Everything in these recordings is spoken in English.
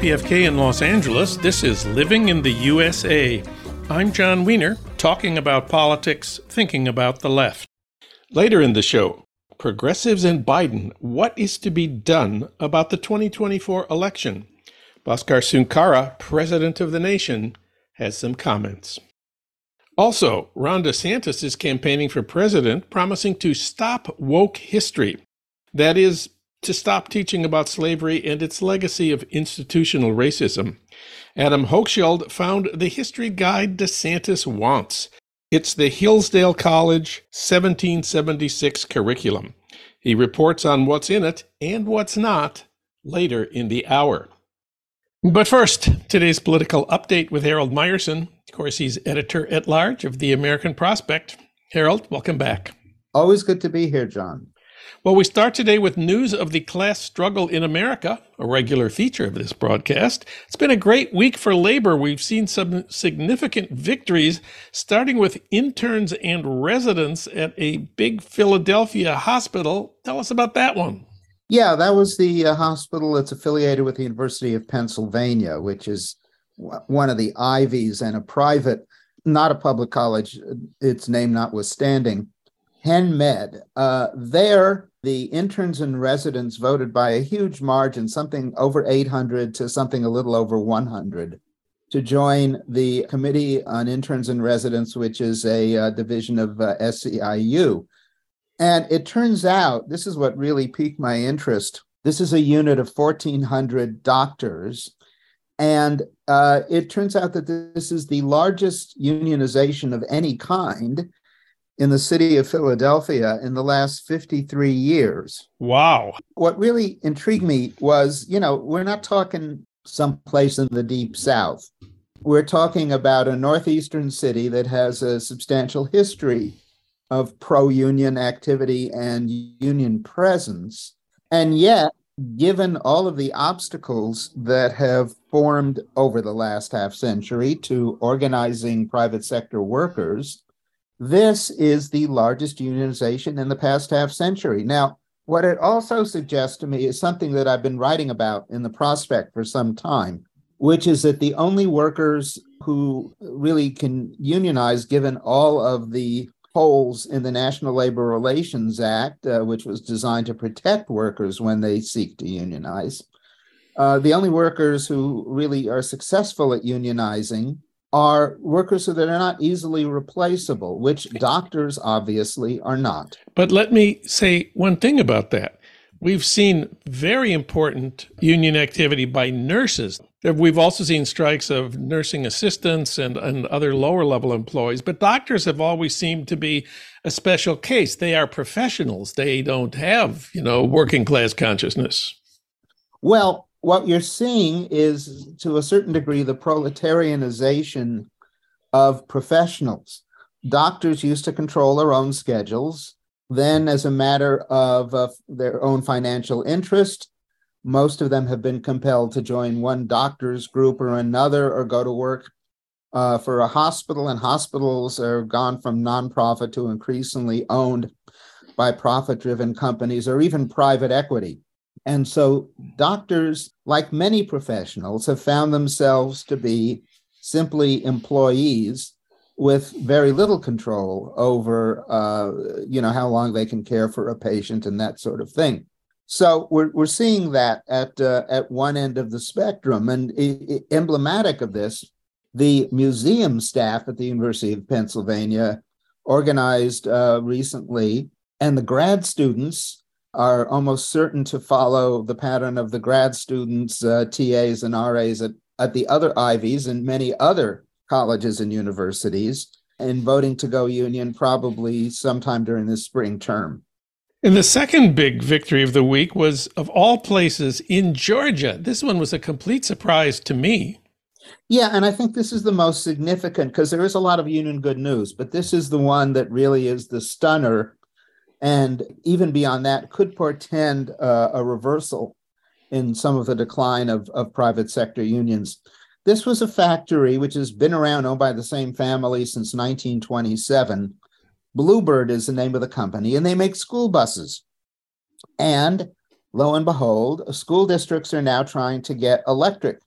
KPFK in Los Angeles. This is Living in the USA. I'm Jon Wiener, talking about politics, thinking about the left. Later in the show, progressives and Biden, what is to be done about the 2024 election? Bhaskar Sunkara, president of the nation, has some comments. Also, Ron DeSantis is campaigning for president, promising to stop woke history. That is, to stop teaching about slavery and its legacy of institutional racism. Adam Hochschild found the history guide DeSantis wants. It's the Hillsdale College 1776 curriculum. He reports on what's in it and what's not later in the hour. But first, today's political update with Harold Meyerson. Of course, he's editor at large of the American Prospect. Harold, welcome back. Always good to be here, Jon. Well, we start today with news of the class struggle in America, a regular feature of this broadcast. It's been a great week for labor. We've seen some significant victories, starting with interns and residents at a big Philadelphia hospital. Tell us about that one. Yeah, that was the uh, hospital that's affiliated with the University of Pennsylvania, which is w- one of the Ivies and a private, not a public college, its name notwithstanding. Penn Med. Uh, there, the interns and residents voted by a huge margin, something over 800 to something a little over 100, to join the Committee on Interns and Residents, which is a uh, division of uh, SEIU. And it turns out, this is what really piqued my interest. This is a unit of 1,400 doctors. And uh, it turns out that this is the largest unionization of any kind in the city of Philadelphia in the last 53 years. Wow. What really intrigued me was, you know, we're not talking someplace in the deep south. We're talking about a northeastern city that has a substantial history of pro union activity and union presence. And yet, given all of the obstacles that have formed over the last half century to organizing private sector workers, this is the largest unionization in the past half century. Now, what it also suggests to me is something that I've been writing about in the prospect for some time, which is that the only workers who really can unionize, given all of the holes in the National Labor Relations Act, uh, which was designed to protect workers when they seek to unionize, uh, the only workers who really are successful at unionizing are workers that are not easily replaceable, which doctors obviously are not. But let me say one thing about that. We've seen very important union activity by nurses. We've also seen strikes of nursing assistants and, and other lower level employees, but doctors have always seemed to be a special case. They are professionals. They don't have, you know, working class consciousness. Well, what you're seeing is, to a certain degree, the proletarianization of professionals. Doctors used to control their own schedules. Then, as a matter of uh, their own financial interest, most of them have been compelled to join one doctor's group or another or go to work uh, for a hospital. And hospitals are gone from nonprofit to increasingly owned by profit driven companies or even private equity. And so doctors, like many professionals, have found themselves to be simply employees with very little control over, uh, you know, how long they can care for a patient and that sort of thing. So we're we're seeing that at uh, at one end of the spectrum, and emblematic of this, the museum staff at the University of Pennsylvania organized uh, recently, and the grad students are almost certain to follow the pattern of the grad students, uh, TAs, and RAs at, at the other Ivies and many other colleges and universities in voting to go union probably sometime during this spring term. And the second big victory of the week was, of all places, in Georgia. This one was a complete surprise to me. Yeah, and I think this is the most significant because there is a lot of union good news, but this is the one that really is the stunner and even beyond that could portend uh, a reversal in some of the decline of, of private sector unions. This was a factory which has been around, owned by the same family since 1927. Bluebird is the name of the company, and they make school buses. And lo and behold, school districts are now trying to get electric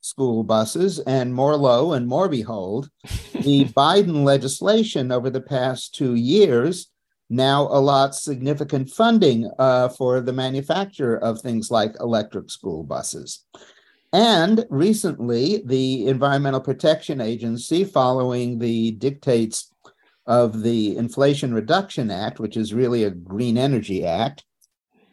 school buses, and more lo and more behold, the Biden legislation over the past two years now allots significant funding uh, for the manufacture of things like electric school buses. And recently, the Environmental Protection Agency, following the dictates of the Inflation Reduction Act, which is really a green energy act,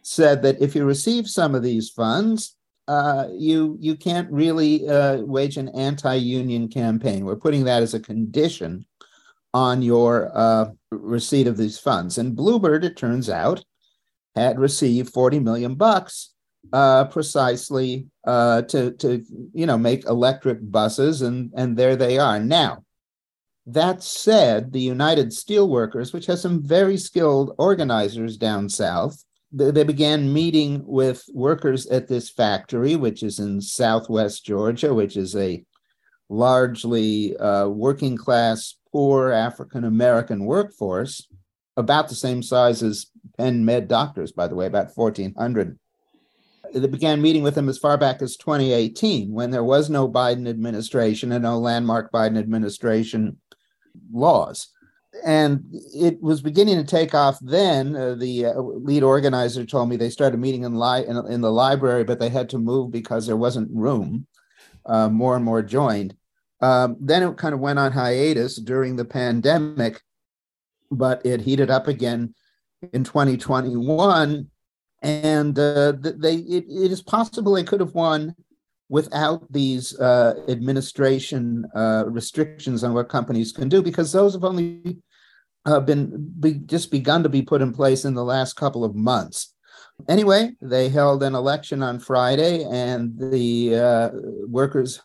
said that if you receive some of these funds, uh, you you can't really uh, wage an anti-union campaign. We're putting that as a condition on your uh, receipt of these funds. And Bluebird, it turns out, had received 40 million bucks uh, precisely uh, to to you know make electric buses, and and there they are now. That said, the United Steelworkers, which has some very skilled organizers down south, they began meeting with workers at this factory, which is in southwest Georgia, which is a largely uh, working class, poor African American workforce, about the same size as Penn Med doctors, by the way, about 1,400. They began meeting with them as far back as 2018, when there was no Biden administration and no landmark Biden administration laws and it was beginning to take off then. Uh, the uh, lead organizer told me they started meeting in, li- in, in, the library, but they had to move because there wasn't room. Uh, more and more joined. Um, then it kind of went on hiatus during the pandemic, but it heated up again in 2021. And uh, they it, it is possible they could have won without these uh, administration uh, restrictions on what companies can do, because those have only uh, been be, just begun to be put in place in the last couple of months. Anyway, they held an election on Friday, and the uh, workers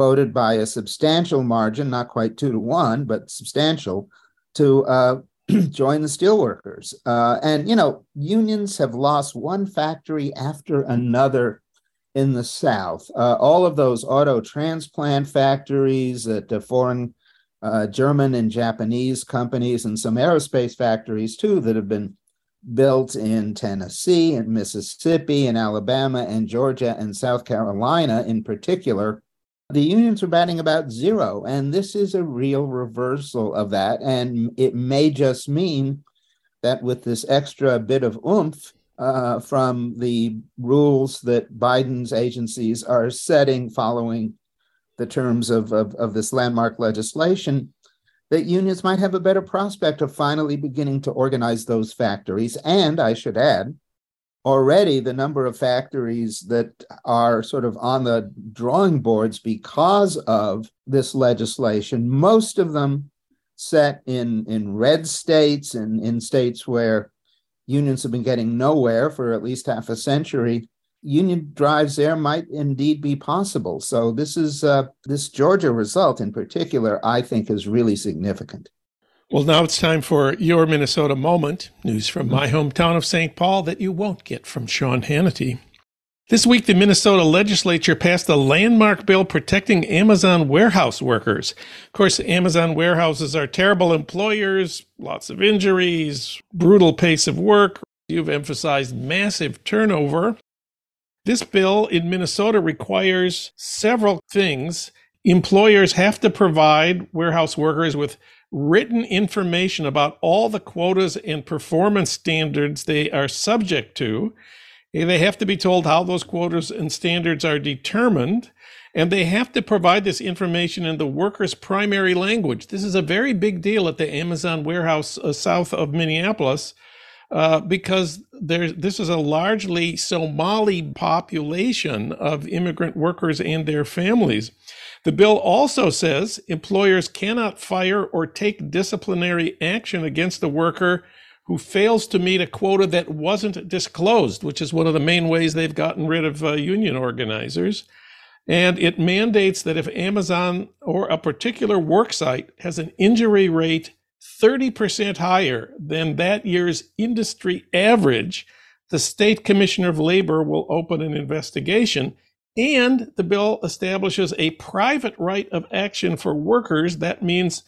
voted by a substantial margin, not quite two to one, but substantial, to uh, join the steelworkers. Uh, and, you know, unions have lost one factory after another in the South. Uh, all of those auto transplant factories at the foreign uh, German and Japanese companies and some aerospace factories too that have been built in Tennessee and Mississippi and Alabama and Georgia and South Carolina in particular. The unions are batting about zero. And this is a real reversal of that. And it may just mean that with this extra bit of oomph, uh, from the rules that Biden's agencies are setting following the terms of, of, of, this landmark legislation, that unions might have a better prospect of finally beginning to organize those factories. And I should add, already the number of factories that are sort of on the drawing boards because of this legislation, most of them set in, in red states and in states where unions have been getting nowhere for at least half a century, union drives there might indeed be possible. So this is uh, this Georgia result in particular, I think, is really significant. Well, now it's time for your Minnesota moment. News from my hometown of St. Paul that you won't get from Sean Hannity. This week, the Minnesota legislature passed a landmark bill protecting Amazon warehouse workers. Of course, Amazon warehouses are terrible employers, lots of injuries, brutal pace of work. You've emphasized massive turnover. This bill in Minnesota requires several things. Employers have to provide warehouse workers with written information about all the quotas and performance standards they are subject to. They have to be told how those quotas and standards are determined, and they have to provide this information in the worker's primary language. This is a very big deal at the Amazon warehouse uh, south of Minneapolis. Uh, because there, this is a largely Somali population of immigrant workers and their families. The bill also says employers cannot fire or take disciplinary action against a worker who fails to meet a quota that wasn't disclosed, which is one of the main ways they've gotten rid of uh, union organizers. And it mandates that if Amazon or a particular worksite has an injury rate 30% higher than that year's industry average, the state commissioner of labor will open an investigation. And the bill establishes a private right of action for workers. That means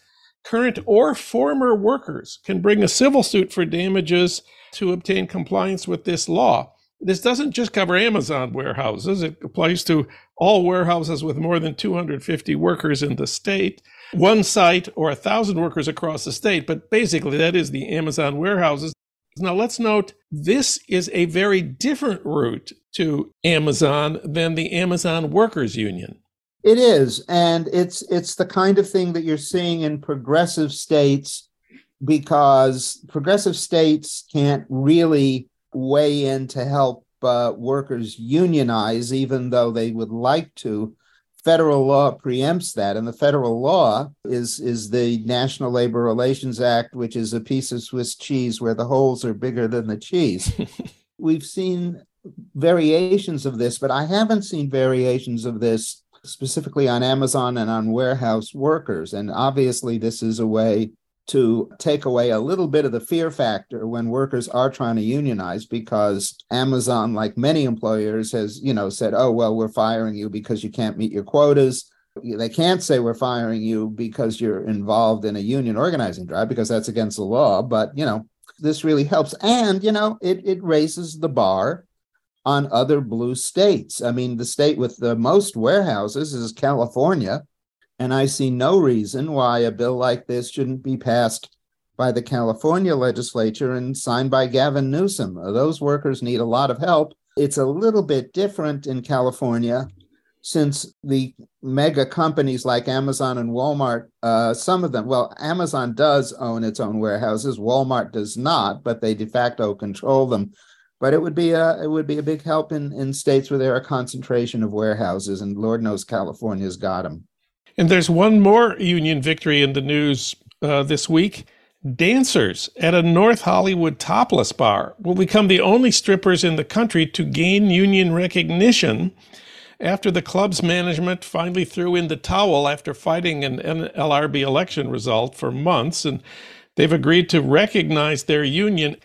current or former workers can bring a civil suit for damages to obtain compliance with this law. this doesn't just cover Amazon warehouses, it applies to all warehouses with more than 250 workers in the state, one site or a thousand workers across the state. But basically, that is the Amazon warehouses. Now, let's note this is a very different route to Amazon than the Amazon Workers Union. It is, and it's it's the kind of thing that you're seeing in progressive states because progressive states can't really weigh in to help uh, workers unionize, even though they would like to. Federal law preempts that, and the federal law is is the National Labor Relations Act, which is a piece of Swiss cheese where the holes are bigger than the cheese. We've seen variations of this, but I haven't seen variations of this specifically on Amazon and on warehouse workers. And obviously, this is a way to take away a little bit of the fear factor when workers are trying to unionize because Amazon like many employers has you know said oh well we're firing you because you can't meet your quotas they can't say we're firing you because you're involved in a union organizing drive because that's against the law but you know this really helps and you know it it raises the bar on other blue states i mean the state with the most warehouses is california and I see no reason why a bill like this shouldn't be passed by the California legislature and signed by Gavin Newsom. Those workers need a lot of help. It's a little bit different in California since the mega companies like Amazon and Walmart, uh, some of them, well, Amazon does own its own warehouses, Walmart does not, but they de facto control them. But it would be a it would be a big help in in states where there are concentration of warehouses, and Lord knows California's got them. And there's one more union victory in the news uh, this week. Dancers at a North Hollywood topless bar will become the only strippers in the country to gain union recognition after the club's management finally threw in the towel after fighting an NLRB election result for months. And they've agreed to recognize their union.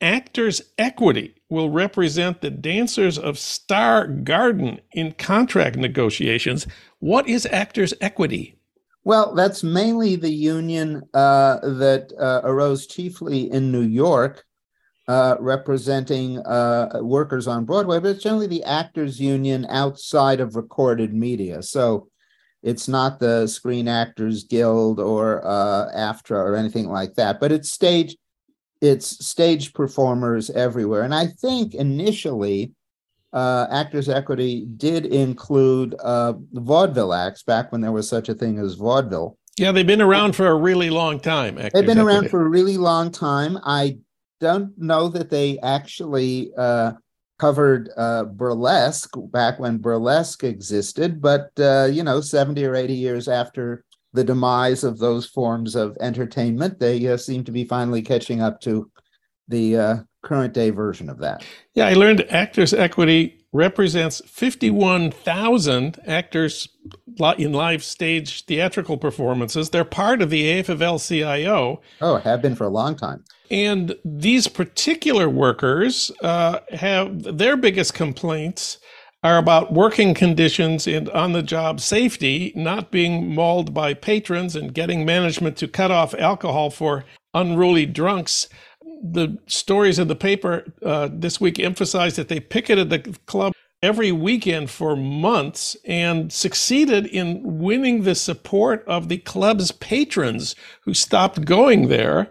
Actors Equity will represent the dancers of Star Garden in contract negotiations. What is Actors Equity? Well, that's mainly the union uh, that uh, arose chiefly in New York, uh, representing uh, workers on Broadway, but it's generally the actors union outside of recorded media. So it's not the Screen Actors Guild or uh, AFTRA or anything like that, but it's stage it's stage performers everywhere. And I think initially, uh, Actors Equity did include uh, vaudeville acts back when there was such a thing as vaudeville. Yeah, they've been around for a really long time. Actors they've been Equity. around for a really long time. I don't know that they actually uh, covered uh, burlesque back when burlesque existed, but uh, you know, 70 or 80 years after the demise of those forms of entertainment. They uh, seem to be finally catching up to the uh, current day version of that. Yeah, I learned Actors Equity represents 51,000 actors in live stage theatrical performances. They're part of the AFL CIO. Oh, have been for a long time. And these particular workers uh, have their biggest complaints are about working conditions and on the job safety, not being mauled by patrons and getting management to cut off alcohol for unruly drunks. The stories in the paper uh, this week emphasized that they picketed the club every weekend for months and succeeded in winning the support of the club's patrons who stopped going there.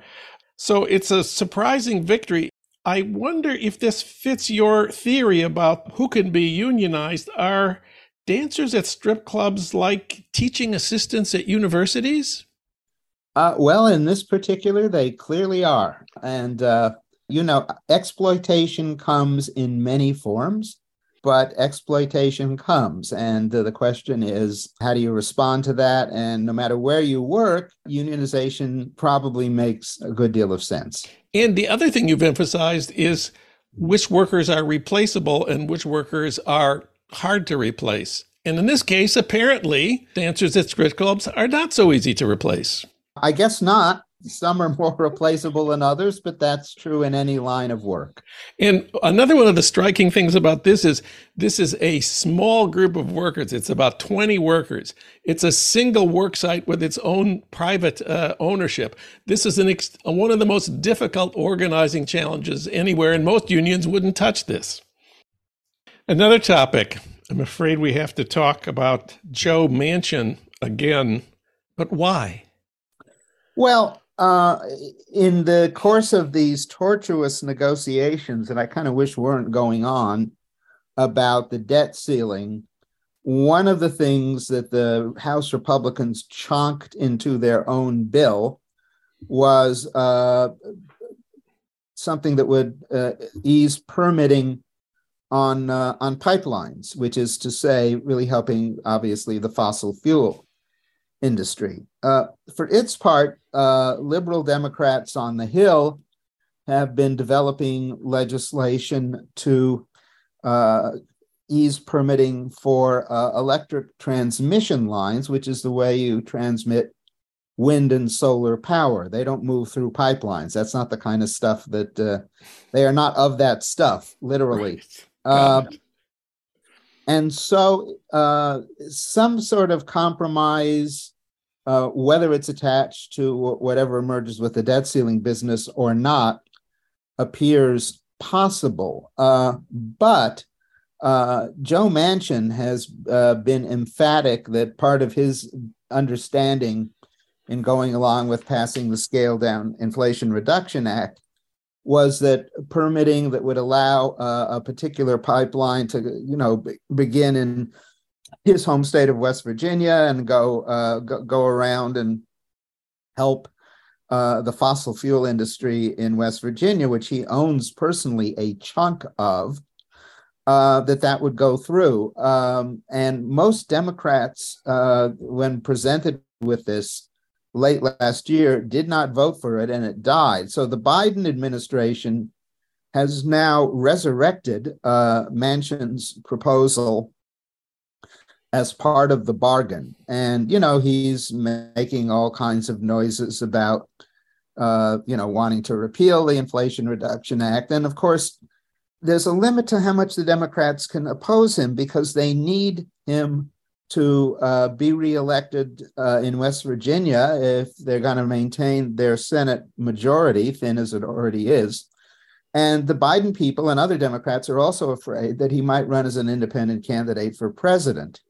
So it's a surprising victory. I wonder if this fits your theory about who can be unionized. Are dancers at strip clubs like teaching assistants at universities? Uh, well, in this particular, they clearly are. And, uh, you know, exploitation comes in many forms but exploitation comes. And the, question is, how do you respond to that? And no matter where you work, unionization probably makes a good deal of sense. And the other thing you've emphasized is which workers are replaceable and which workers are hard to replace. And in this case, apparently, dancers at strip clubs are not so easy to replace. I guess not some are more replaceable than others, but that's true in any line of work. And another one of the striking things about this is this is a small group of workers. It's about 20 workers. It's a single work site with its own private uh, ownership. This is an ex- one of the most difficult organizing challenges anywhere, and most unions wouldn't touch this. Another topic. I'm afraid we have to talk about Joe Manchin again, but why? Well, uh, in the course of these tortuous negotiations that I kind of wish weren't going on about the debt ceiling, one of the things that the House Republicans chonked into their own bill was uh, something that would uh, ease permitting on uh, on pipelines, which is to say, really helping obviously the fossil fuel industry. Uh, for its part, uh, liberal Democrats on the Hill have been developing legislation to uh, ease permitting for uh, electric transmission lines, which is the way you transmit wind and solar power. They don't move through pipelines. That's not the kind of stuff that uh, they are not of that stuff, literally. Right. Uh, and so, uh, some sort of compromise, uh, whether it's attached to whatever emerges with the debt ceiling business or not, appears possible. Uh, but uh, Joe Manchin has been emphatic that part of his understanding in going along with passing the Scale Down Inflation Reduction Act was that permitting that would allow uh, a particular pipeline to, you know, be, begin in his home state of West Virginia and go uh, go, go, around and help uh, the fossil fuel industry in West Virginia, which he owns personally a chunk of, uh, that that would go through. Um, and most Democrats, uh, when presented with this, late last year did not vote for it and it died. So the Biden administration has now resurrected uh, Manchin's proposal as part of the bargain. And, you know, he's making all kinds of noises about, uh, you know, wanting to repeal the Inflation Reduction Act. And of course, there's a limit to how much the Democrats can oppose him because they need him to uh, be reelected uh, in West Virginia if they're going to maintain their Senate majority, thin as it already is. And the Biden people and other Democrats are also afraid that he might run as an independent candidate for president,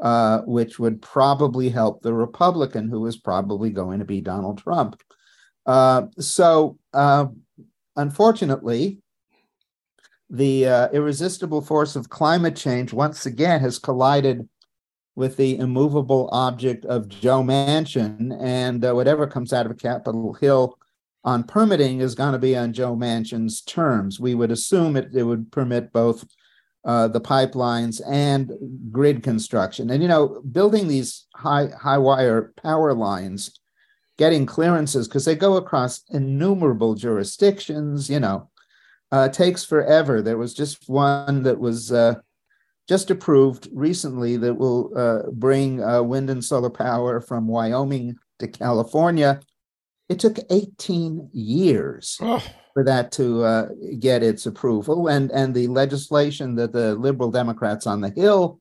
uh, which would probably help the Republican who is probably going to be Donald Trump. Uh, so, uh, unfortunately, the uh, irresistible force of climate change once again has collided with the immovable object of Joe Manchin, and uh, whatever comes out of Capitol Hill on permitting is going to be on Joe Manchin's terms. We would assume it, it would permit both uh, the pipelines and grid construction. And you know, building these high high wire power lines, getting clearances because they go across innumerable jurisdictions. You know, uh, takes forever. There was just one that was uh, just approved recently that will uh, bring uh, wind and solar power from Wyoming to California. It took 18 years oh. for that to uh, get its approval, and and the legislation that the liberal Democrats on the Hill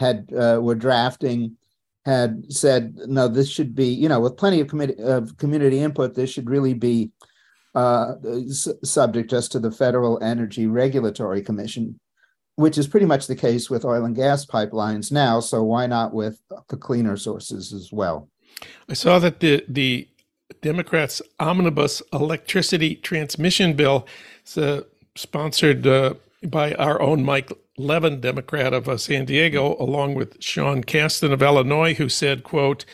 had uh, were drafting had said no, this should be you know with plenty of, committee, of community input, this should really be uh, subject just to the Federal Energy Regulatory Commission which is pretty much the case with oil and gas pipelines now. So why not with the cleaner sources as well? I saw that the the Democrats' omnibus electricity transmission bill, uh, sponsored uh, by our own Mike Levin, Democrat of uh, San Diego, along with Sean Casten of Illinois, who said, "quote."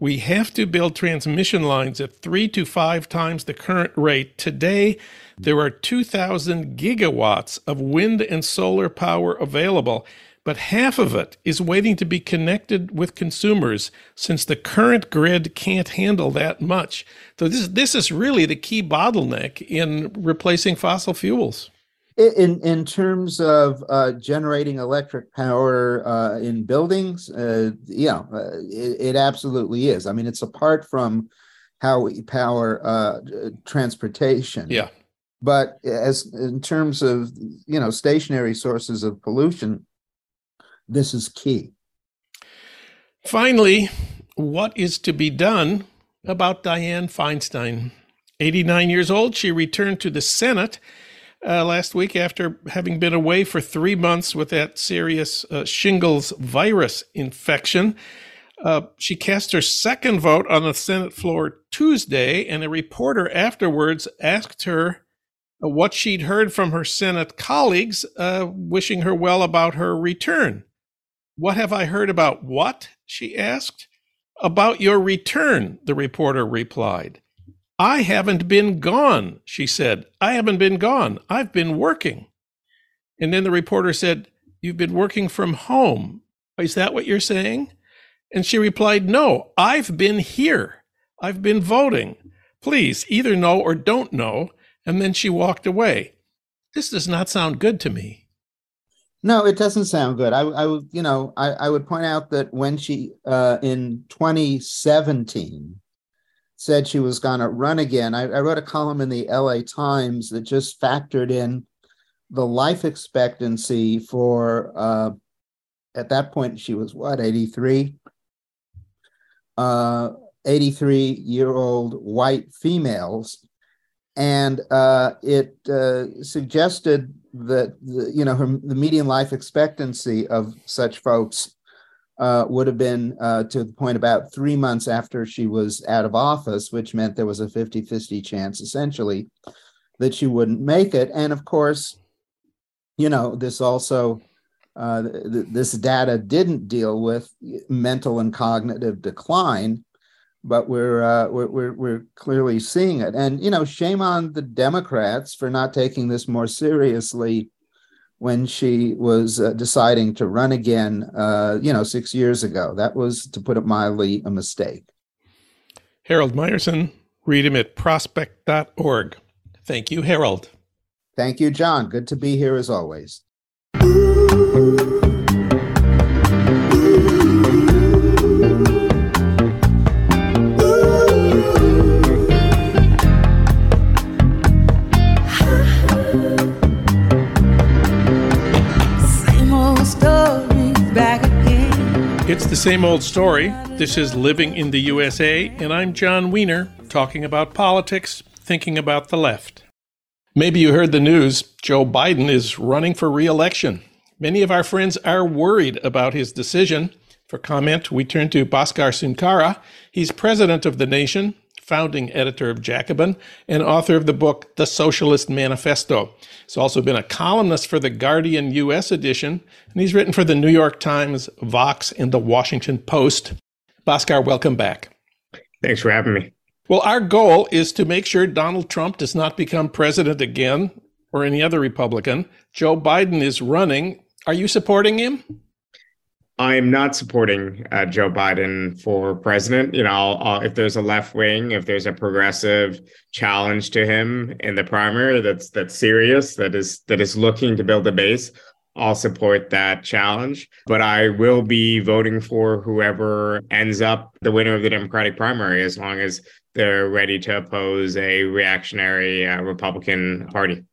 We have to build transmission lines at three to five times the current rate. Today, there are 2,000 gigawatts of wind and solar power available, but half of it is waiting to be connected with consumers since the current grid can't handle that much. So, this, this is really the key bottleneck in replacing fossil fuels. In in terms of uh, generating electric power uh, in buildings, uh, yeah, uh, it, it, absolutely is. I mean, it's apart from how we power uh, transportation. Yeah. But as in terms of you know stationary sources of pollution, this is key. Finally, what is to be done about Dianne Feinstein? 89 years old, she returned to the Senate uh, last week after having been away for three months with that serious uh, shingles virus infection. Uh, she cast her second vote on the Senate floor Tuesday, and a reporter afterwards asked her what she'd heard from her Senate colleagues, uh, wishing her well about her return. What have I heard about what? she asked. About your return, the reporter replied. I haven't been gone, she said. I haven't been gone. I've been working. And then the reporter said, You've been working from home. Is that what you're saying? And she replied, No, I've been here. I've been voting. Please either know or don't know. And then she walked away. This does not sound good to me. No, it doesn't sound good. I, I would, you know, I, I would point out that when she, uh, in 2017, said she was going to run again, I, I wrote a column in the LA Times that just factored in the life expectancy for, uh, at that point, she was what, 83? Uh, 83 year old white females. And uh, it uh, suggested that the, you know her, the median life expectancy of such folks uh, would have been uh, to the point about three months after she was out of office, which meant there was a 50 50 chance essentially that she wouldn't make it. And of course, you know, this also, uh, th- this data didn't deal with mental and cognitive decline but we're, uh, we're, we're we're clearly seeing it. And you know, shame on the Democrats for not taking this more seriously when she was uh, deciding to run again. Uh, you know, six years ago. That was, to put it mildly, a mistake. Harold Meyerson, read him at prospect.org. Thank you, Harold. Thank you, Jon. Good to be here as always. It's the same old story. This is Living in the USA, and I'm Jon Wiener, talking about politics, thinking about the left. Maybe you heard the news Joe Biden is running for re election. Many of our friends are worried about his decision. For comment, we turn to Bhaskar Sunkara. He's president of the nation, founding editor of Jacobin, and author of the book The Socialist Manifesto. He's also been a columnist for the Guardian US edition, and he's written for the New York Times, Vox, and the Washington Post. Bhaskar, welcome back. Thanks for having me. Well, our goal is to make sure Donald Trump does not become president again or any other Republican. Joe Biden is running. Are you supporting him? I am not supporting uh, Joe Biden for president. You know, I'll, I'll, if there's a left wing, if there's a progressive challenge to him in the primary that's that's serious, that is that is looking to build a base, I'll support that challenge. But I will be voting for whoever ends up the winner of the Democratic primary, as long as they're ready to oppose a reactionary uh, Republican Party.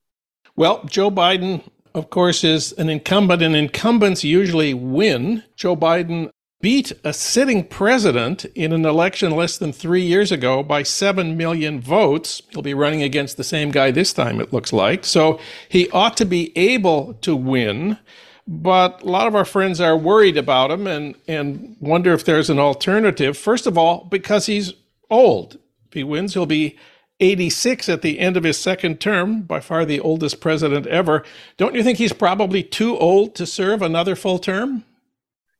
Well, Joe Biden of course, is an incumbent, and incumbents usually win. Joe Biden beat a sitting president in an election less than three years ago by 7 million votes. He'll be running against the same guy this time, it looks like. So he ought to be able to win. But a lot of our friends are worried about him and, and wonder if there's an alternative. First of all, because he's old. If he wins, he'll be 86 at the end of his second term, by far the oldest president ever. Don't you think he's probably too old to serve another full term?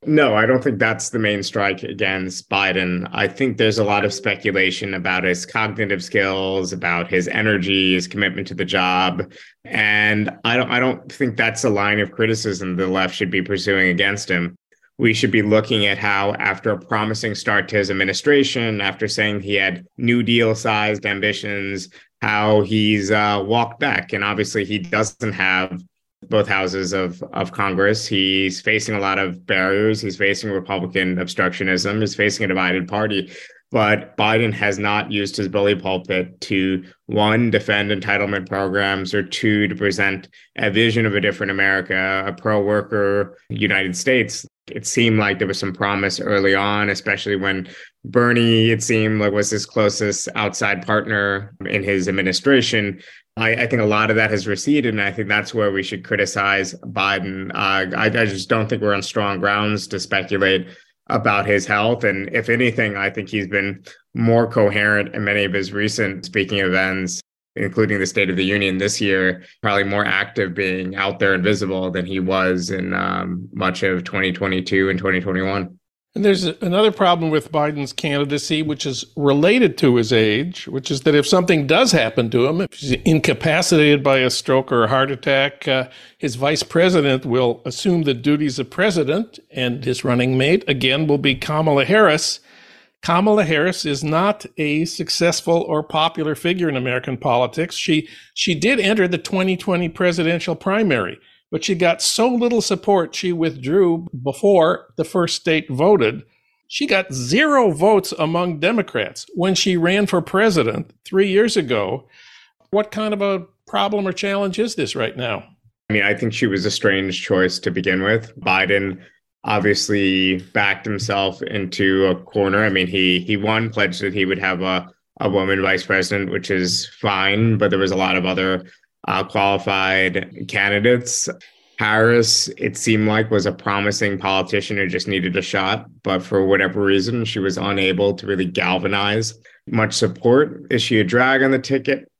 No, I don't think that's the main strike against Biden. I think there's a lot of speculation about his cognitive skills, about his energy, his commitment to the job, and I don't I don't think that's a line of criticism the left should be pursuing against him we should be looking at how, after a promising start to his administration, after saying he had New Deal sized ambitions, how he's uh, walked back. And obviously, he doesn't have both houses of, of Congress. He's facing a lot of barriers. He's facing Republican obstructionism. He's facing a divided party. But Biden has not used his bully pulpit to one, defend entitlement programs, or two, to present a vision of a different America, a pro worker United States it seemed like there was some promise early on, especially when Bernie, it seemed like was his closest outside partner in his administration. I, I, think a lot of that has receded, and I think that's where we should criticize Biden. Uh, I, I just don't think we're on strong grounds to speculate about his health. And if anything, I think he's been more coherent in many of his recent speaking events, including the State of the Union this year, probably more active being out there and visible than he was in um, much of 2022 and 2021. And there's another problem with Biden's candidacy, which is related to his age, which is that if something does happen to him, if he's incapacitated by a stroke or a heart attack, uh, his vice president will assume the duties of president, and his running mate, again, will be Kamala Harris. Kamala Harris is not a successful or popular figure in American politics. She, she did enter the 2020 presidential primary but she got so little support she withdrew before the first state voted. She got zero votes among Democrats when she ran for president three years ago. What kind of a problem or challenge is this right now? I mean, I think she was a strange choice to begin with. Biden obviously backed himself into a corner. I mean, he he won, pledged that he would have a a woman vice president, which is fine, but there was a lot of other uh, qualified candidates. Harris, it seemed like, was a promising politician who just needed a shot, but for whatever reason, she was unable to really galvanize much support. Is she a drag on the ticket?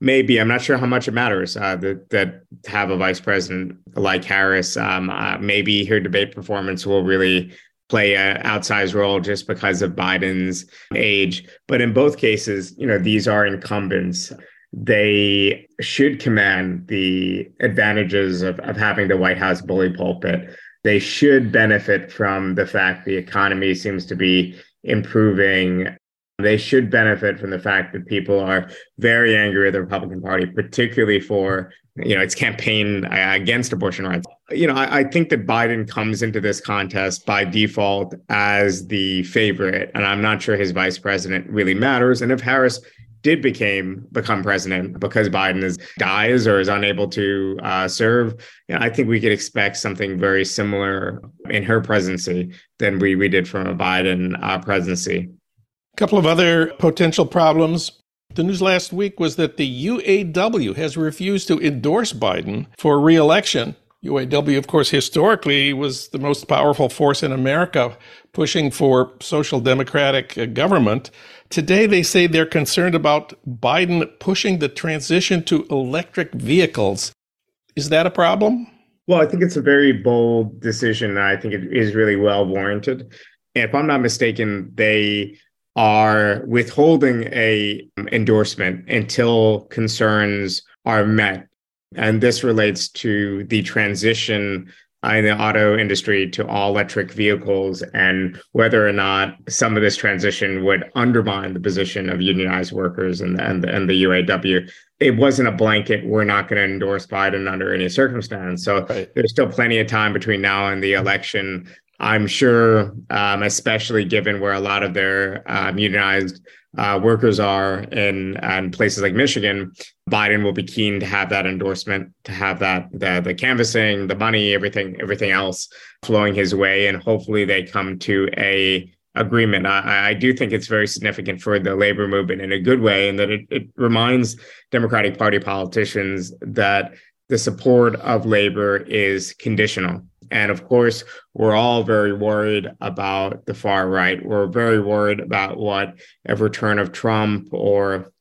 Maybe. I'm not sure how much it matters uh, that, that have a vice president like Harris. Um, uh, maybe her debate performance will really play an outsized role just because of Biden's age. But in both cases, you know, these are incumbents they should command the advantages of, of having the White House bully pulpit. They should benefit from the fact the economy seems to be improving. They should benefit from the fact that people are very angry at the Republican Party, particularly for you know its campaign against abortion rights. You know, I, I think that Biden comes into this contest by default as the favorite, and I'm not sure his vice president really matters. And if Harris did became become president because Biden is dies or is unable to uh, serve, you know, I think we could expect something very similar in her presidency than we we did from a Biden uh, presidency. Couple of other potential problems. The news last week was that the UAW has refused to endorse Biden for reelection. UAW, of course, historically was the most powerful force in America pushing for social democratic uh, government. Today, they say they're concerned about Biden pushing the transition to electric vehicles. Is that a problem? Well, I think it's a very bold decision. I think it is really well warranted. If I'm not mistaken, they are withholding a um, endorsement until concerns are met. And this relates to the transition in the auto industry to all electric vehicles and whether or not some of this transition would undermine the position of unionized workers and, and, and the UAW. It wasn't a blanket, we're not going to endorse Biden under any circumstance. So right. there's still plenty of time between now and the election. I'm sure, um, especially given where a lot of their um, unionized uh, workers are in, in places like Michigan, Biden will be keen to have that endorsement, to have that the the canvassing, the money, everything, everything else flowing his way, and hopefully they come to a agreement. I, I do think it's very significant for the labor movement in a good way, and that it, it reminds Democratic Party politicians that the support of labor is conditional and of course, we're all very worried about the far right. We're very worried about what a return of Trump or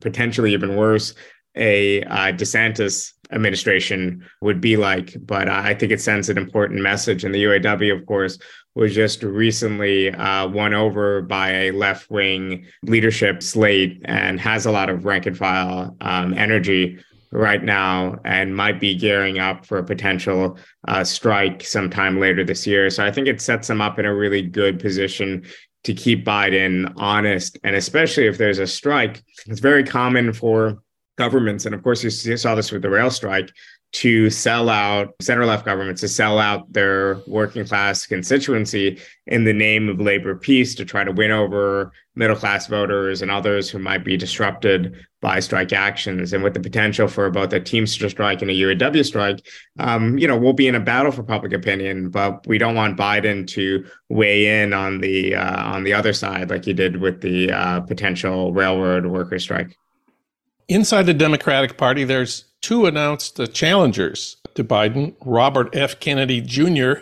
potentially even worse, a uh, DeSantis administration would be like. But I think it sends an important message. And the UAW, of course, was just recently uh, won over by a left wing leadership slate and has a lot of rank and file um, energy right now and might be gearing up for a potential uh, strike sometime later this year. So I think it sets them up in a really good position to keep Biden honest. And especially if there's a strike, it's very common for governments. And of course, you saw this with the rail strike to sell out center left governments to sell out their working class constituency in the name of labor peace to try to win over middle class voters and others who might be disrupted by strike actions. And with the potential for both a teamster strike and a uaw strike um, you know we'll be in a battle for public opinion but we don't want biden to weigh in on the uh, on the other side like he did with the uh, potential railroad worker strike Inside the Democratic Party, there's two announced challengers to Biden Robert F. Kennedy Jr.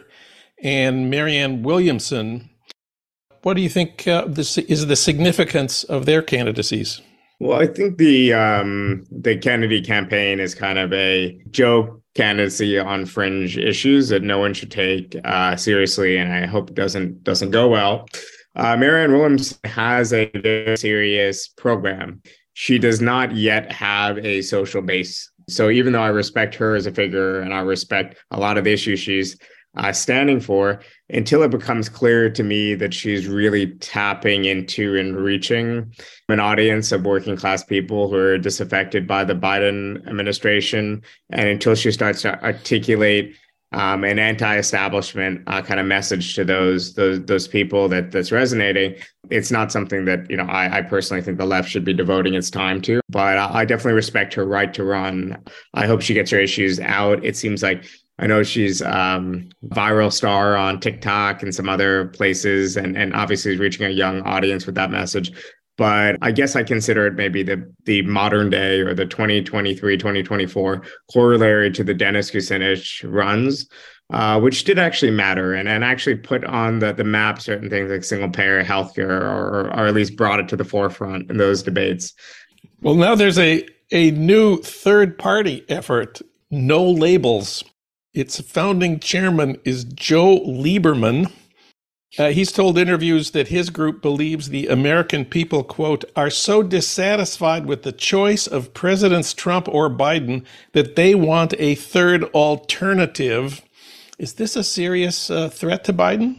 and Marianne Williamson. What do you think uh, this is the significance of their candidacies? Well, I think the um, the Kennedy campaign is kind of a joke candidacy on fringe issues that no one should take uh, seriously, and I hope it doesn't doesn't go well. Uh, Marianne Williams has a very serious program. She does not yet have a social base. So even though I respect her as a figure and I respect a lot of the issues she's uh, standing for, until it becomes clear to me that she's really tapping into and reaching an audience of working class people who are disaffected by the Biden administration, and until she starts to articulate um, an anti-establishment uh, kind of message to those those those people that that's resonating. It's not something that you know I, I personally think the left should be devoting its time to, but I, I definitely respect her right to run. I hope she gets her issues out. It seems like I know she's um, viral star on TikTok and some other places, and and obviously reaching a young audience with that message but I guess I consider it maybe the the modern day or the 2023 2024 corollary to the Dennis Kucinich runs, uh, which did actually matter and, and actually put on the, the map certain things like single payer healthcare or, or at least brought it to the forefront in those debates. Well, now there's a, a new third party effort, No Labels. Its founding chairman is Joe Lieberman. Uh, he's told interviews that his group believes the American people, quote, are so dissatisfied with the choice of Presidents Trump or Biden that they want a third alternative. Is this a serious uh, threat to Biden?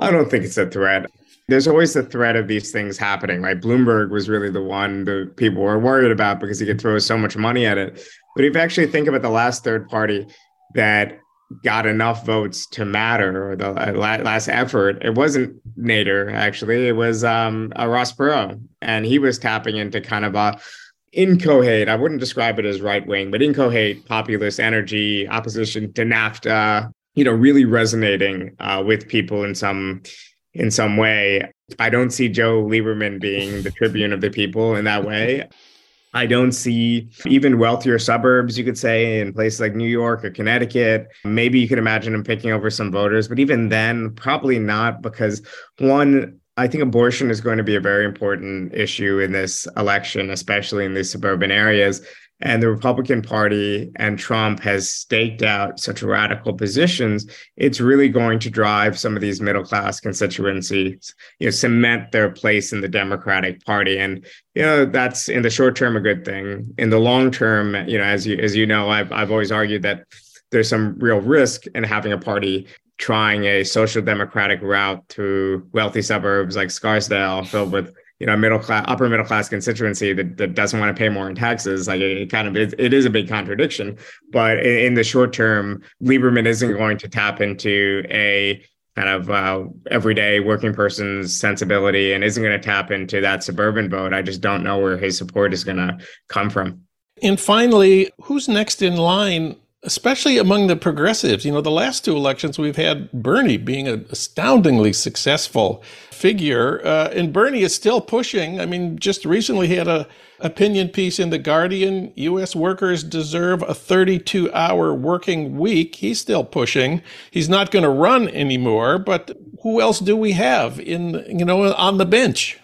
I don't think it's a threat. There's always the threat of these things happening, right? Bloomberg was really the one that people were worried about because he could throw so much money at it. But if you actually think about the last third party that got enough votes to matter or the uh, last effort. It wasn't nader actually. It was um uh, ross perot. And he was tapping into kind of a inchoate i wouldn't describe it as right wing but inchoate populist energy opposition to nafta you know really resonating uh, with people in some in some way. I don't see joe lieberman being the tribune of the people in that way I don't see even wealthier suburbs, you could say, in places like New York or Connecticut. Maybe you could imagine him picking over some voters, but even then, probably not, because one, I think abortion is going to be a very important issue in this election, especially in these suburban areas and the Republican Party and Trump has staked out such radical positions, it's really going to drive some of these middle class constituencies, you know, cement their place in the Democratic Party. And, you know, that's in the short term a good thing. In the long term, you know, as you as you know, I've I've always argued that there's some real risk in having a party trying a social democratic route through wealthy suburbs like Scarsdale filled with you know middle class upper middle class constituency that, that doesn't want to pay more in taxes like it, it kind of it, is a big contradiction. But in, in, the short term lieberman isn't going to tap into a kind of uh, everyday working person's sensibility and isn't going to tap into that suburban vote. I just don't know where his support is going to come from. And finally who's next in line especially among the progressives. You know, the last two elections, we've had Bernie being astoundingly successful figure, uh, and Bernie is still pushing. I mean, just recently he had a opinion piece in the Guardian: U.S. workers deserve a 32-hour working week. He's still pushing. He's not going to run anymore. But who else do we have in you know on the bench?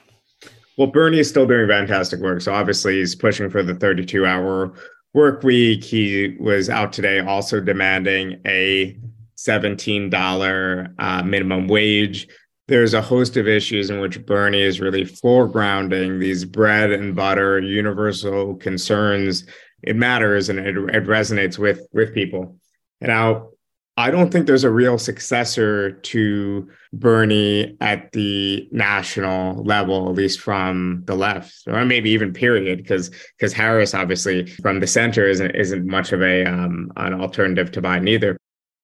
Well, Bernie is still doing fantastic work. So obviously he's pushing for the 32-hour work week. He was out today also demanding a $17 uh, minimum wage. There's a host of issues in which Bernie is really foregrounding these bread and butter universal concerns. It matters and it, it resonates with with people. And now I don't think there's a real successor to Bernie at the national level, at least from the left, or maybe even period, because because Harris obviously from the center isn't isn't much of a um, an alternative to Biden either.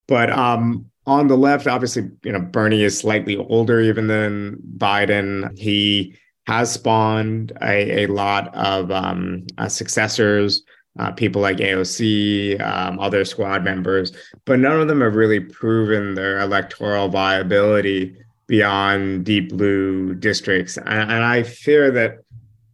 But um, on the left, obviously, you know, Bernie is slightly older even than Biden. He has spawned a, a lot of um, uh, successors uh, people like AOC, um, other squad members, but none of them have really proven their electoral viability beyond deep blue districts. And, and I fear that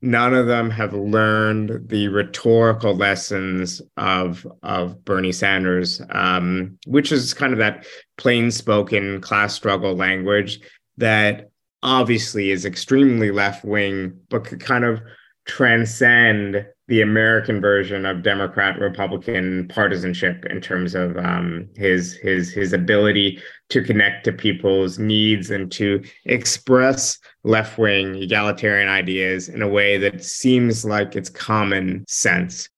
none of them have learned the rhetorical lessons of of Bernie Sanders, um, which is kind of that plain spoken class struggle language that obviously is extremely left wing, but could kind of transcend the American version of Democrat Republican partisanship in terms of um, his his his ability to connect to people's needs and to express left wing egalitarian ideas in a way that seems like it's common sense.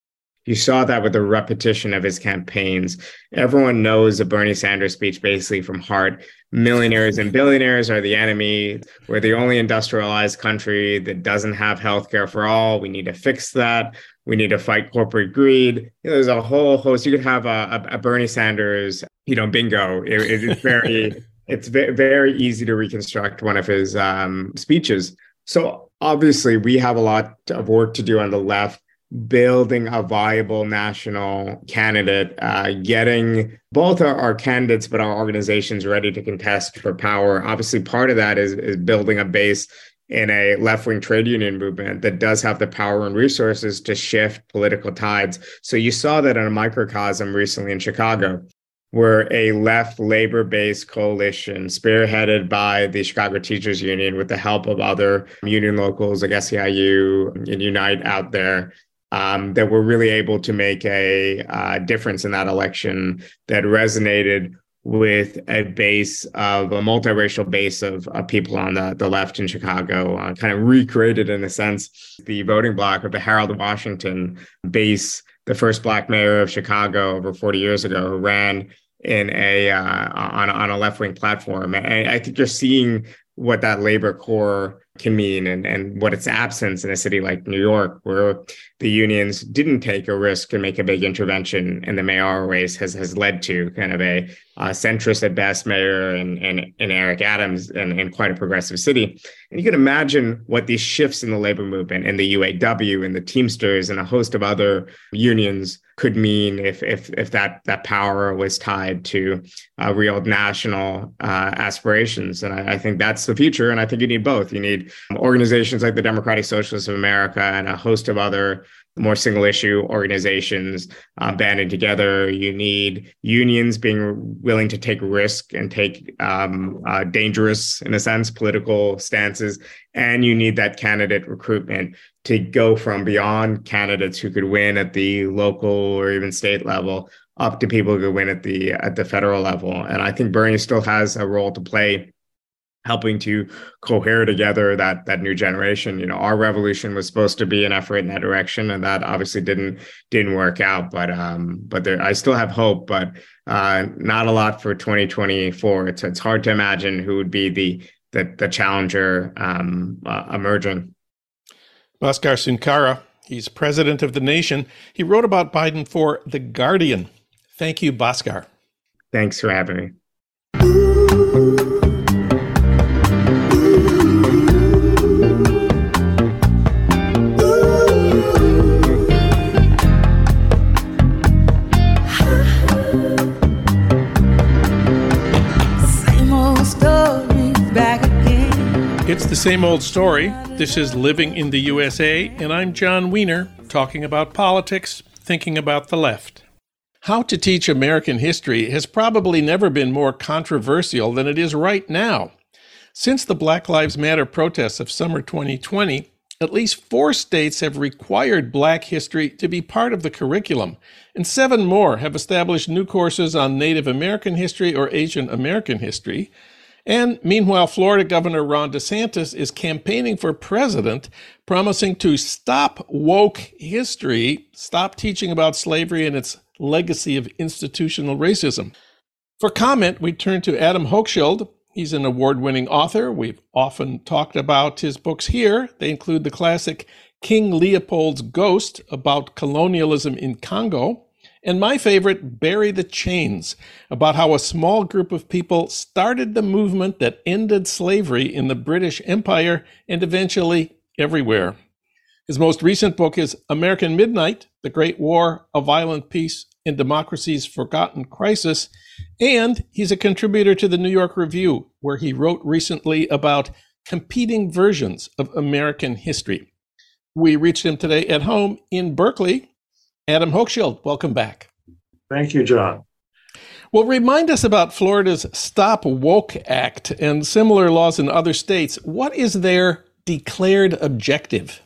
You saw that with the repetition of his campaigns. Everyone knows a Bernie Sanders speech basically from heart. Millionaires and billionaires are the enemy. We're the only industrialized country that doesn't have healthcare for all. We need to fix that. We need to fight corporate greed. You know, there's a whole host. You could have a, a, a Bernie Sanders, you know, bingo. It, it's very, it's very easy to reconstruct one of his um, speeches. So obviously, we have a lot of work to do on the left building a viable national candidate, uh, getting both our, our, candidates but our organizations ready to contest for power. Obviously, part of that is, is building a base in a left wing trade union movement that does have the power and resources to shift political tides. So you saw that in a microcosm recently in Chicago. Where a left labor based coalition spearheaded by the Chicago Teachers Union with the help of other union locals like SEIU and Unite out there um, that were really able to make a uh, difference in that election that resonated with a base of a multiracial base of, of people on the, the left in Chicago, uh, kind of recreated in a sense the voting bloc of the Harold Washington base, the first black mayor of Chicago over 40 years ago, who ran in a uh, on, on a left wing platform. And I think you're seeing what that labor core can mean and, and what its absence in a city like New York, where the unions didn't take a risk and make a big intervention in the mayoral race, has, has led to kind of a, a centrist at best mayor and, and, and Eric Adams and, and quite a progressive city. And you can imagine what these shifts in the labor movement and the UAW and the Teamsters and a host of other unions could mean if if if that that power was tied to uh, real national uh, aspirations. And I, I, think that's the future. And I think you need both. You need organizations like the Democratic Socialists of America and a host of other more single issue organizations uh, banding together. You need unions being willing to take risk and take um, uh, dangerous, in a sense, political stances. And you need that candidate recruitment to go from beyond candidates who could win at the local or even state level up to people who could win at the at the federal level. And I think Bernie still has a role to play helping to cohere together that that new generation. You know our revolution was supposed to be an effort in that direction and that obviously didn't didn't work out but um but there i still have hope but uh not a lot for 2024 it's it's hard to imagine who would be the the, the challenger um uh, emerging. Bhaskar Sunkara he's president of the nation. He wrote about biden for the guardian. Thank you Bhaskar. Thanks for having me It's the same old story. This is Living in the USA, and I'm Jon Wiener, talking about politics, thinking about the left. How to teach American history has probably never been more controversial than it is right now. Since the Black Lives Matter protests of summer 2020, at least four states have required black history to be part of the curriculum, and seven more have established new courses on Native American history or Asian American history. And meanwhile, Florida Governor Ron DeSantis is campaigning for president, promising to stop woke history, stop teaching about slavery and its legacy of institutional racism. For comment, we turn to Adam Hochschild. He's an award winning author. We've often talked about his books here. They include the classic King Leopold's Ghost about colonialism in Congo and my favorite, Bury the Chains, about how a small group of people started the movement that ended slavery in the British Empire and eventually everywhere. His most recent book is American Midnight The Great War, A Violent Peace, and Democracy's Forgotten Crisis. And he's a contributor to the New York Review, where he wrote recently about competing versions of American history. We reached him today at home in Berkeley. Adam Hochschild, welcome back. Thank you, Jon. Well, remind us about Florida's Stop Woke Act and similar laws in other states. What is their declared objective?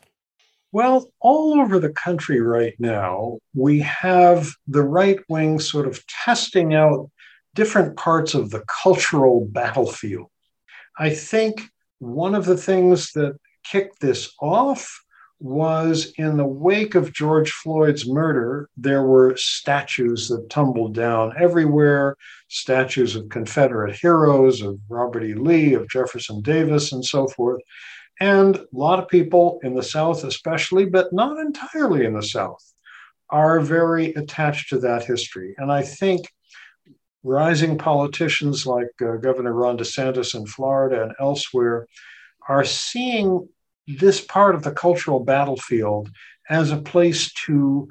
Well, all over the country right now, we have the right wing sort of testing out different parts of the cultural battlefield. I think one of the things that kicked this off was in the wake of George Floyd's murder, there were statues that tumbled down everywhere statues of Confederate heroes, of Robert E. Lee, of Jefferson Davis, and so forth. And a lot of people in the South, especially, but not entirely in the South, are very attached to that history. And I think rising politicians like uh, Governor Ron DeSantis in Florida and elsewhere are seeing this part of the cultural battlefield as a place to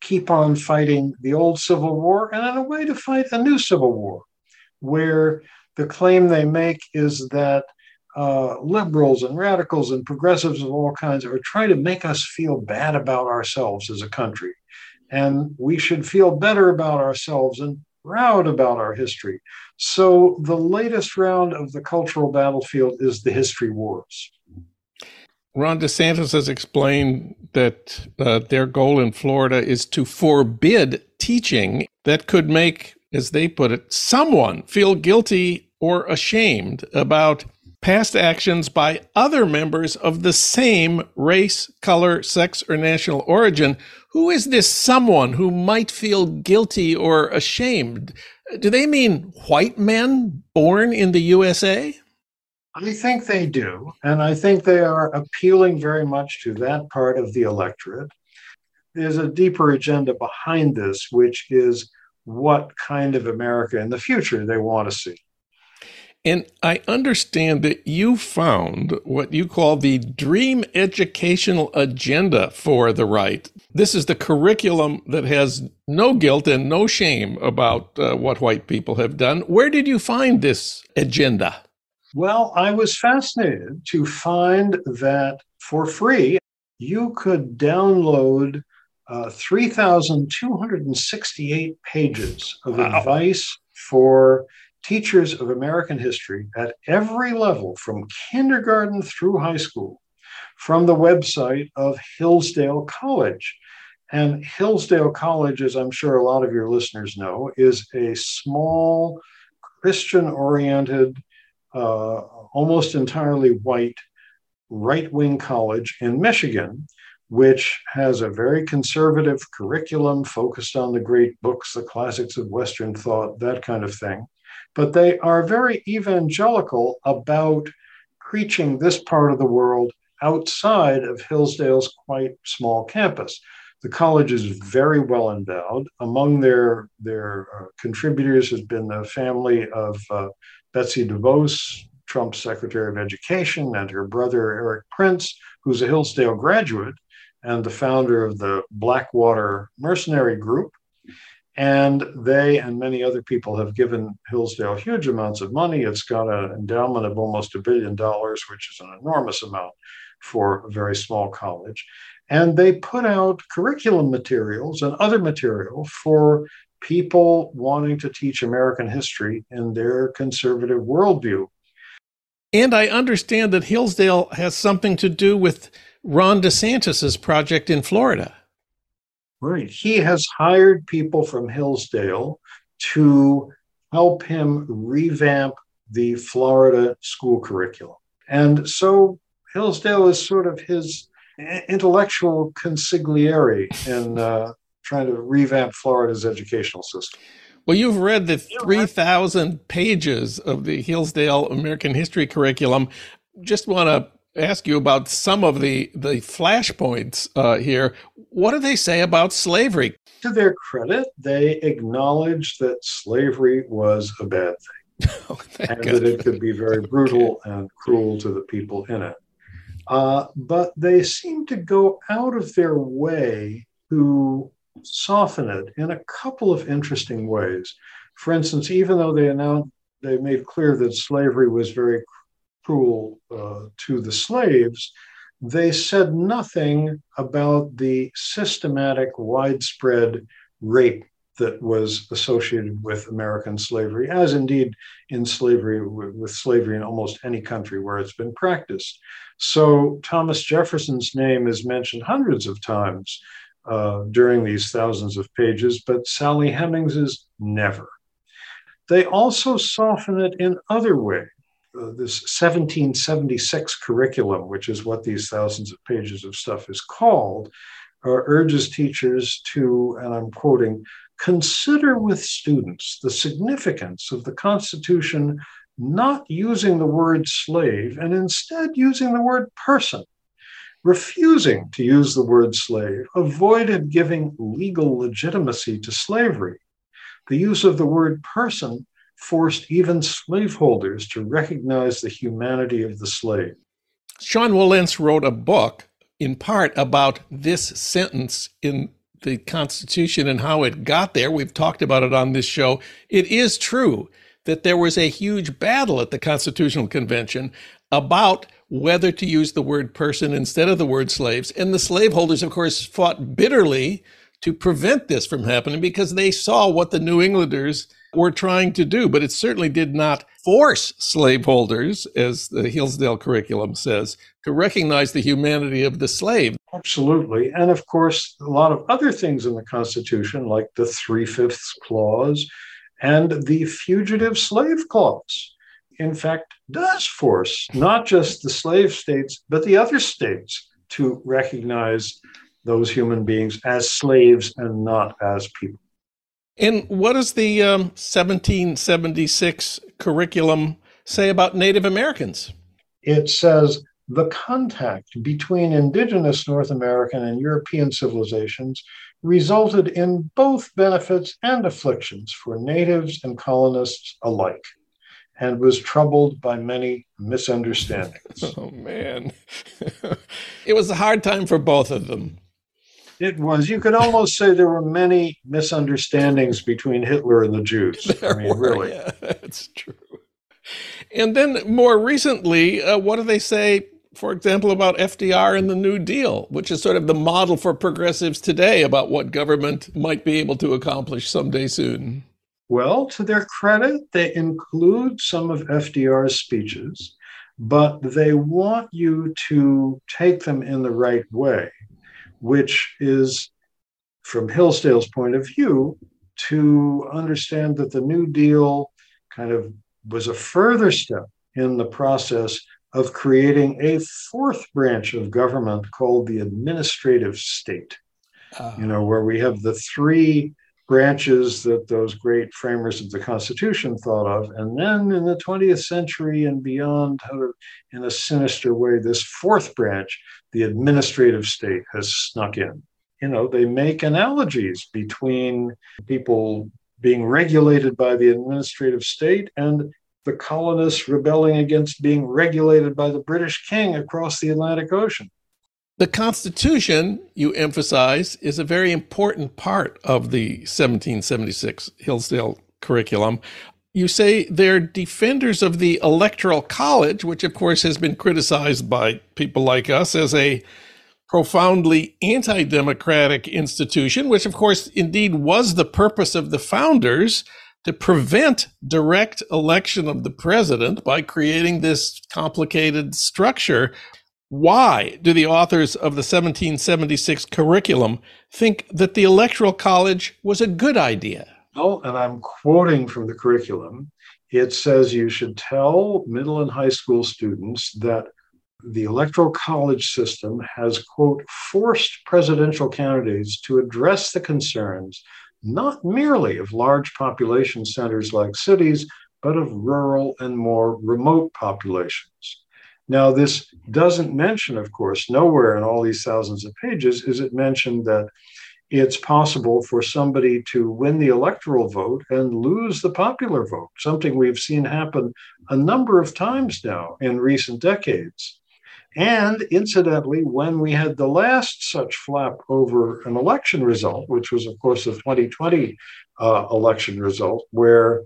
keep on fighting the old Civil War and in a way to fight a new Civil War, where the claim they make is that uh, liberals and radicals and progressives of all kinds are trying to make us feel bad about ourselves as a country. And we should feel better about ourselves and proud about our history. So the latest round of the cultural battlefield is the history wars. Ron DeSantis has explained that uh, their goal in Florida is to forbid teaching that could make, as they put it, someone feel guilty or ashamed about past actions by other members of the same race, color, sex, or national origin. Who is this someone who might feel guilty or ashamed? Do they mean white men born in the USA? I think they do. And I think they are appealing very much to that part of the electorate. There's a deeper agenda behind this, which is what kind of America in the future they want to see. And I understand that you found what you call the dream educational agenda for the right. This is the curriculum that has no guilt and no shame about uh, what white people have done. Where did you find this agenda? Well, I was fascinated to find that for free, you could download uh, 3,268 pages of wow. advice for teachers of American history at every level, from kindergarten through high school, from the website of Hillsdale College. And Hillsdale College, as I'm sure a lot of your listeners know, is a small Christian oriented uh, almost entirely white right wing college in Michigan, which has a very conservative curriculum focused on the great books, the classics of Western thought, that kind of thing. But they are very evangelical about preaching this part of the world outside of Hillsdale's quite small campus. The college is very well endowed. Among their, their uh, contributors has been the family of uh, Betsy DeVos, Trump's Secretary of Education, and her brother Erik Prince, who's a Hillsdale graduate and the founder of the Blackwater Mercenary Group. And they and many other people have given Hillsdale huge amounts of money. It's got an endowment of almost a billion dollars, which is an enormous amount for a very small college. And they put out curriculum materials and other material for people wanting to teach American history in their conservative worldview. And I understand that Hillsdale has something to do with Ron DeSantis's project in Florida. Right. He has hired people from Hillsdale to help him revamp the Florida school curriculum. And so Hillsdale is sort of his intellectual consigliere in uh, trying to revamp Florida's educational system. Well, you've read the 3,000 pages of the Hillsdale American History curriculum. Just want to ask you about some of the, the flashpoints uh, here. What do they say about slavery? To their credit, they acknowledge that slavery was a bad thing oh, and God. that it could be very brutal okay. and cruel to the people in it. Uh, but they seem to go out of their way to soften it in a couple of interesting ways. For instance, even though they announced, they made clear that slavery was very cruel uh, to the slaves, they said nothing about the systematic, widespread rape that was associated with American slavery, as indeed in slavery, with slavery in almost any country where it's been practiced. So Thomas Jefferson's name is mentioned hundreds of times uh, during these thousands of pages, but Sally Hemings is never. They also soften it in other ways. Uh, this 1776 curriculum, which is what these thousands of pages of stuff is called, uh, urges teachers to, and I'm quoting, consider with students the significance of the Constitution not using the word slave and instead using the word person. Refusing to use the word slave avoided giving legal legitimacy to slavery. The use of the word person forced even slaveholders to recognize the humanity of the slave. Sean Wilentz wrote a book in part about this sentence in the Constitution and how it got there. We've talked about it on this show. It is true that there was a huge battle at the Constitutional Convention about whether to use the word person instead of the word slaves. And the slaveholders, of course, fought bitterly to prevent this from happening because they saw what the New Englanders were trying to do, but it certainly did not force slaveholders, as the Hillsdale curriculum says, to recognize the humanity of the slave. Absolutely. And of course, a lot of other things in the Constitution, like the Three Fifths Clause and the Fugitive Slave Clause, in fact, does force not just the slave states, but the other states to recognize those human beings as slaves and not as people. And what does the um, 1776 curriculum say about Native Americans? It says the contact between indigenous North American and European civilizations resulted in both benefits and afflictions for natives and colonists alike and was troubled by many misunderstandings. Oh, man. it was a hard time for both of them. It was. You could almost say there were many misunderstandings between Hitler and the Jews. There I mean, were, really. Yeah, that's true. And then more recently, uh, what do they say, for example, about FDR and the New Deal, which is sort of the model for progressives today about what government might be able to accomplish someday soon? Well, to their credit, they include some of FDR's speeches, but they want you to take them in the right way which is, from Hillsdale's point of view, to understand that the New Deal kind of was a further step in the process of creating a fourth branch of government called the administrative state. Uh, you know, where we have the three branches that those great framers of the Constitution thought of. And then in the 20th century and beyond, in a sinister way, this fourth branch, the administrative state, has snuck in. You know, they make analogies between people being regulated by the administrative state and the colonists rebelling against being regulated by the British king across the Atlantic Ocean. The Constitution, you emphasize, is a very important part of the 1776 Hillsdale curriculum. You say they're defenders of the Electoral College, which, of course, has been criticized by people like us as a profoundly anti democratic institution, which, of course, indeed was the purpose of the founders to prevent direct election of the president by creating this complicated structure why do the authors of the 1776 curriculum think that the Electoral College was a good idea? Oh, and I'm quoting from the curriculum. It says you should tell middle and high school students that the Electoral College system has, quote, forced presidential candidates to address the concerns not merely of large population centers like cities, but of rural and more remote populations. Now, this doesn't mention, of course, nowhere in all these thousands of pages is it mentioned that it's possible for somebody to win the electoral vote and lose the popular vote, something we've seen happen a number of times now in recent decades. And incidentally, when we had the last such flap over an election result, which was, of course, the 2020 uh, election result, where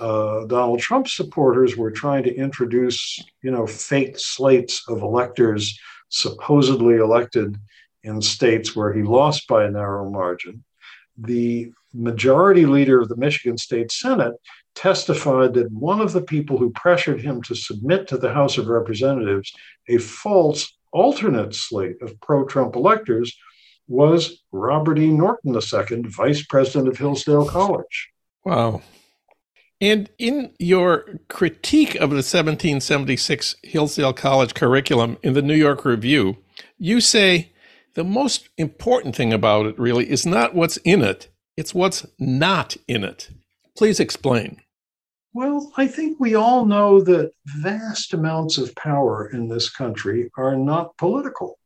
uh, Donald Trump supporters were trying to introduce, you know, fake slates of electors supposedly elected in states where he lost by a narrow margin. The majority leader of the Michigan State Senate testified that one of the people who pressured him to submit to the House of Representatives a false alternate slate of pro Trump electors was Robert E. Norton II, vice president of Hillsdale College. Wow. And in your critique of the 1776 Hillsdale College curriculum in the New York Review, you say the most important thing about it really is not what's in it, it's what's not in it. Please explain. Well, I think we all know that vast amounts of power in this country are not political.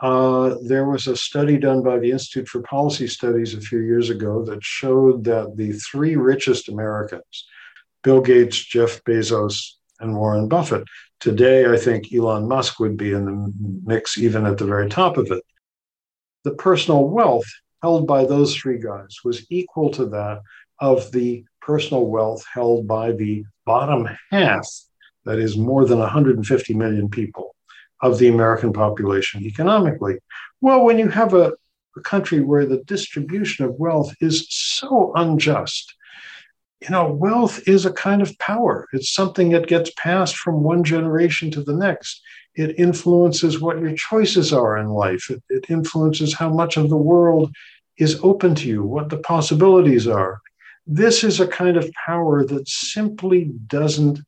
Uh, there was a study done by the Institute for Policy Studies a few years ago that showed that the three richest Americans, Bill Gates, Jeff Bezos, and Warren Buffett, today I think Elon Musk would be in the mix even at the very top of it. The personal wealth held by those three guys was equal to that of the personal wealth held by the bottom half, that is more than 150 million people of the American population economically. Well, when you have a, a country where the distribution of wealth is so unjust, you know, wealth is a kind of power. It's something that gets passed from one generation to the next. It influences what your choices are in life. It, it influences how much of the world is open to you, what the possibilities are. This is a kind of power that simply doesn't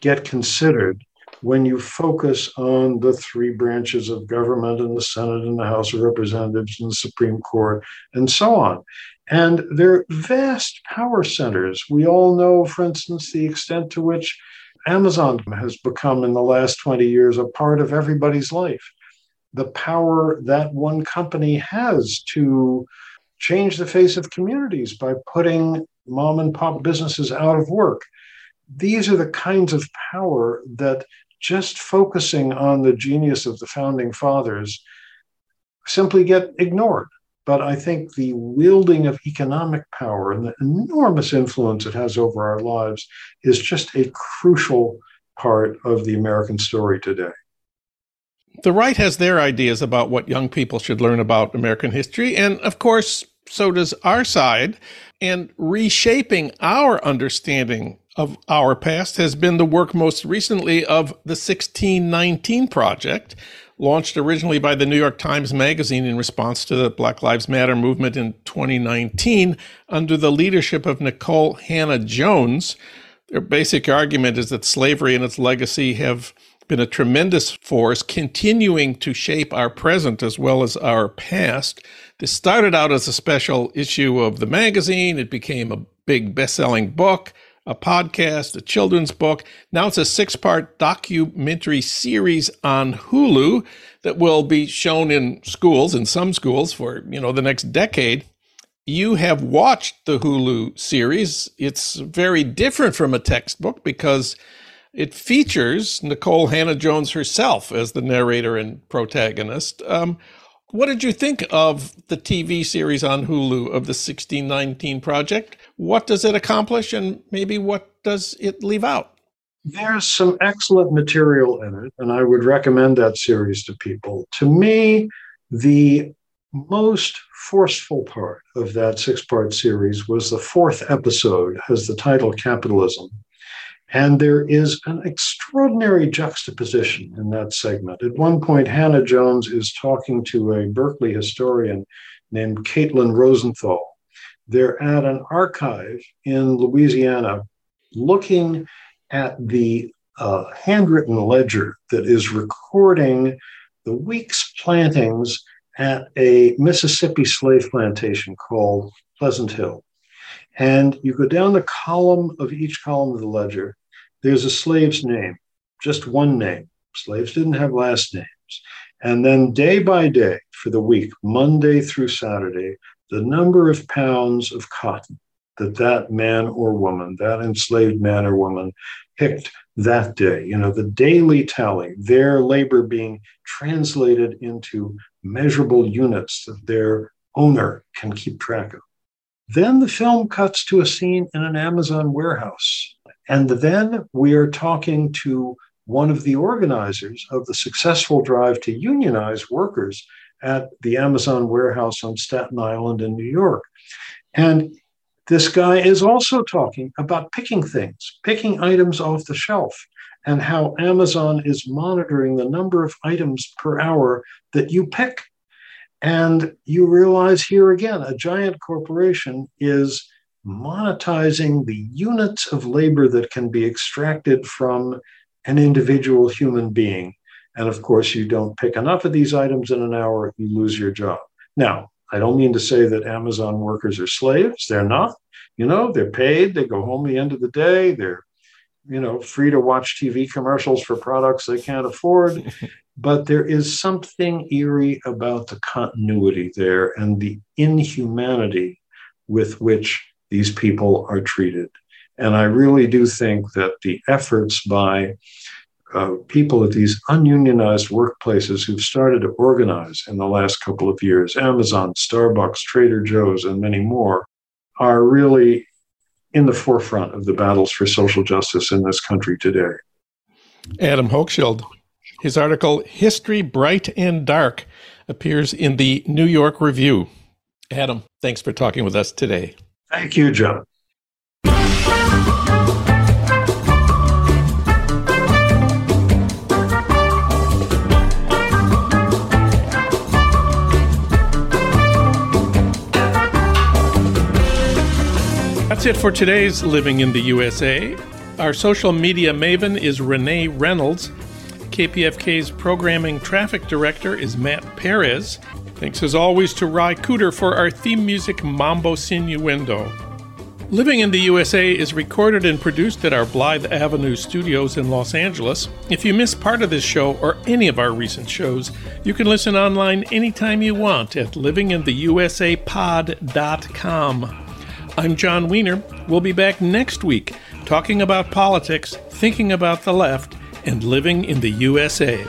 get considered when you focus on the three branches of government and the Senate and the House of Representatives and the Supreme Court and so on. And they're vast power centers. We all know, for instance, the extent to which Amazon has become in the last 20 years a part of everybody's life. The power that one company has to change the face of communities by putting mom and pop businesses out of work. These are the kinds of power that just focusing on the genius of the founding fathers simply get ignored. But I think the wielding of economic power and the enormous influence it has over our lives is just a crucial part of the American story today. The right has their ideas about what young people should learn about American history. And of course, so does our side. And reshaping our understanding of our past has been the work most recently of the 1619 Project, launched originally by the New York Times Magazine in response to the Black Lives Matter movement in 2019 under the leadership of Nikole Hannah-Jones. Their basic argument is that slavery and its legacy have been a tremendous force continuing to shape our present as well as our past. This started out as a special issue of the magazine. It became a big best selling book, a podcast, a children's book. Now it's a six part documentary series on Hulu that will be shown in schools, in some schools, for you know the next decade. You have watched the Hulu series. It's very different from a textbook because it features Nikole Hannah-Jones herself as the narrator and protagonist. Um, what did you think of the TV series on Hulu of the 1619 Project? What does it accomplish, and maybe what does it leave out? There's some excellent material in it, and I would recommend that series to people. To me, the most forceful part of that six part series was the fourth episode, has the title Capitalism. And there is an extraordinary juxtaposition in that segment. At one point, Hannah-Jones is talking to a Berkeley historian named Caitlin Rosenthal. They're at an archive in Louisiana looking at the uh, handwritten ledger that is recording the week's plantings at a Mississippi slave plantation called Pleasant Hill. And you go down the column of each column of the ledger, there's a slave's name, just one name. Slaves didn't have last names. And then day by day for the week, Monday through Saturday, the number of pounds of cotton that that man or woman, that enslaved man or woman, picked that day. You know, the daily tally, their labor being translated into measurable units that their owner can keep track of. Then the film cuts to a scene in an Amazon warehouse. And then we are talking to one of the organizers of the successful drive to unionize workers at the Amazon warehouse on Staten Island in New York. And this guy is also talking about picking things, picking items off the shelf, and how Amazon is monitoring the number of items per hour that you pick. And you realize here again, a giant corporation is monetizing the units of labor that can be extracted from an individual human being. And of course, you don't pick enough of these items in an hour, you lose your job. Now, I don't mean to say that Amazon workers are slaves. They're not. You know, they're paid, they go home the end of the day, they're, you know, free to watch TV commercials for products they can't afford. but there is something eerie about the continuity there and the inhumanity with which these people are treated. And I really do think that the efforts by uh, people at these ununionized workplaces who've started to organize in the last couple of years Amazon, Starbucks, Trader Joe's, and many more are really in the forefront of the battles for social justice in this country today. Adam Hochschild. His article, History Bright and Dark, appears in the New York Review. Adam, thanks for talking with us today. Thank you, Jon. That's it for today's Living in the USA. Our social media maven is Renee Reynolds. KPFK's programming traffic director is Matt Perez. Thanks as always to Ry Cooder for our theme music Mambo Sinuendo. Living in the USA is recorded and produced at our Blythe Avenue studios in Los Angeles. If you miss part of this show or any of our recent shows, you can listen online anytime you want at livingintheusapod.com. I'm Jon Wiener. We'll be back next week talking about politics, thinking about the left, and living in the USA.